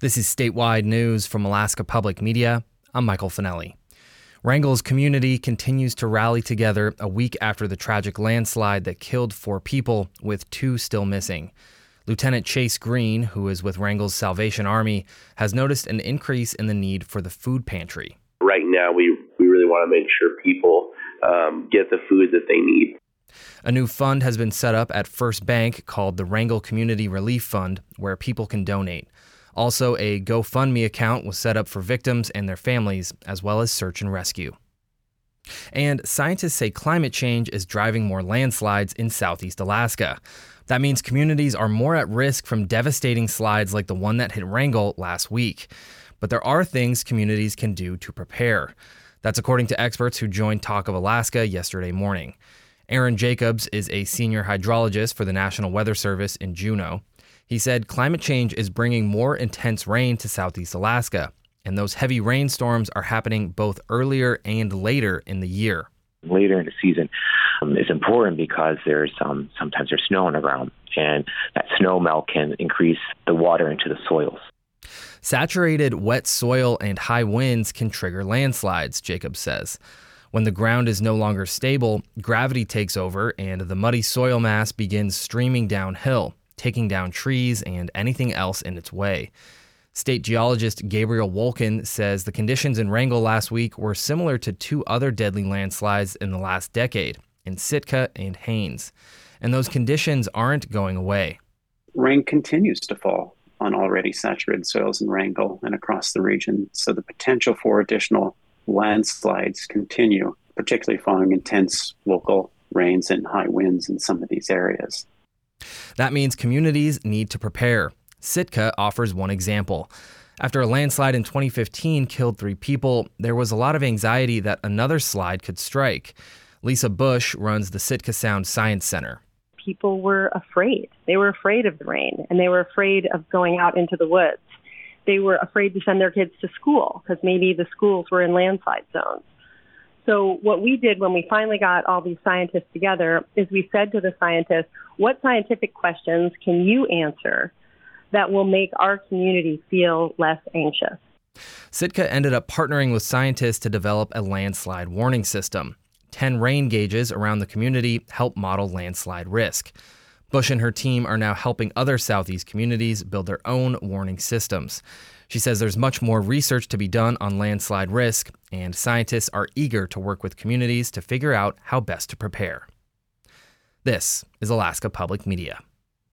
This is statewide news from Alaska Public Media. I'm Michael Finelli. Wrangell's community continues to rally together a week after the tragic landslide that killed four people, with two still missing. Lieutenant Chase Green, who is with Wrangell's Salvation Army, has noticed an increase in the need for the food pantry. Right now, we, we really want to make sure people um, get the food that they need. A new fund has been set up at First Bank called the Wrangell Community Relief Fund, where people can donate. Also, a GoFundMe account was set up for victims and their families, as well as search and rescue. And scientists say climate change is driving more landslides in southeast Alaska. That means communities are more at risk from devastating slides like the one that hit Wrangell last week. But there are things communities can do to prepare. That's according to experts who joined Talk of Alaska yesterday morning. Aaron Jacobs is a senior hydrologist for the National Weather Service in Juneau. He said climate change is bringing more intense rain to southeast Alaska, and those heavy rainstorms are happening both earlier and later in the year. Later in the season um, is important because there's um, sometimes there's snow on the ground, and that snow melt can increase the water into the soils. Saturated, wet soil and high winds can trigger landslides, Jacob says. When the ground is no longer stable, gravity takes over and the muddy soil mass begins streaming downhill taking down trees and anything else in its way. State geologist Gabriel Wolken says the conditions in Wrangell last week were similar to two other deadly landslides in the last decade, in Sitka and Haines. And those conditions aren't going away. Rain continues to fall on already saturated soils in Wrangell and across the region, so the potential for additional landslides continue, particularly following intense local rains and high winds in some of these areas. That means communities need to prepare. Sitka offers one example. After a landslide in 2015 killed three people, there was a lot of anxiety that another slide could strike. Lisa Busch runs the Sitka Sound Science Center. People were afraid. They were afraid of the rain and they were afraid of going out into the woods. They were afraid to send their kids to school because maybe the schools were in landslide zones. So what we did when we finally got all these scientists together is we said to the scientists, what scientific questions can you answer that will make our community feel less anxious? Sitka ended up partnering with scientists to develop a landslide warning system. 10 rain gauges around the community help model landslide risk. Busch and her team are now helping other Southeast communities build their own warning systems. She says there's much more research to be done on landslide risk, and scientists are eager to work with communities to figure out how best to prepare. This is Alaska Public Media.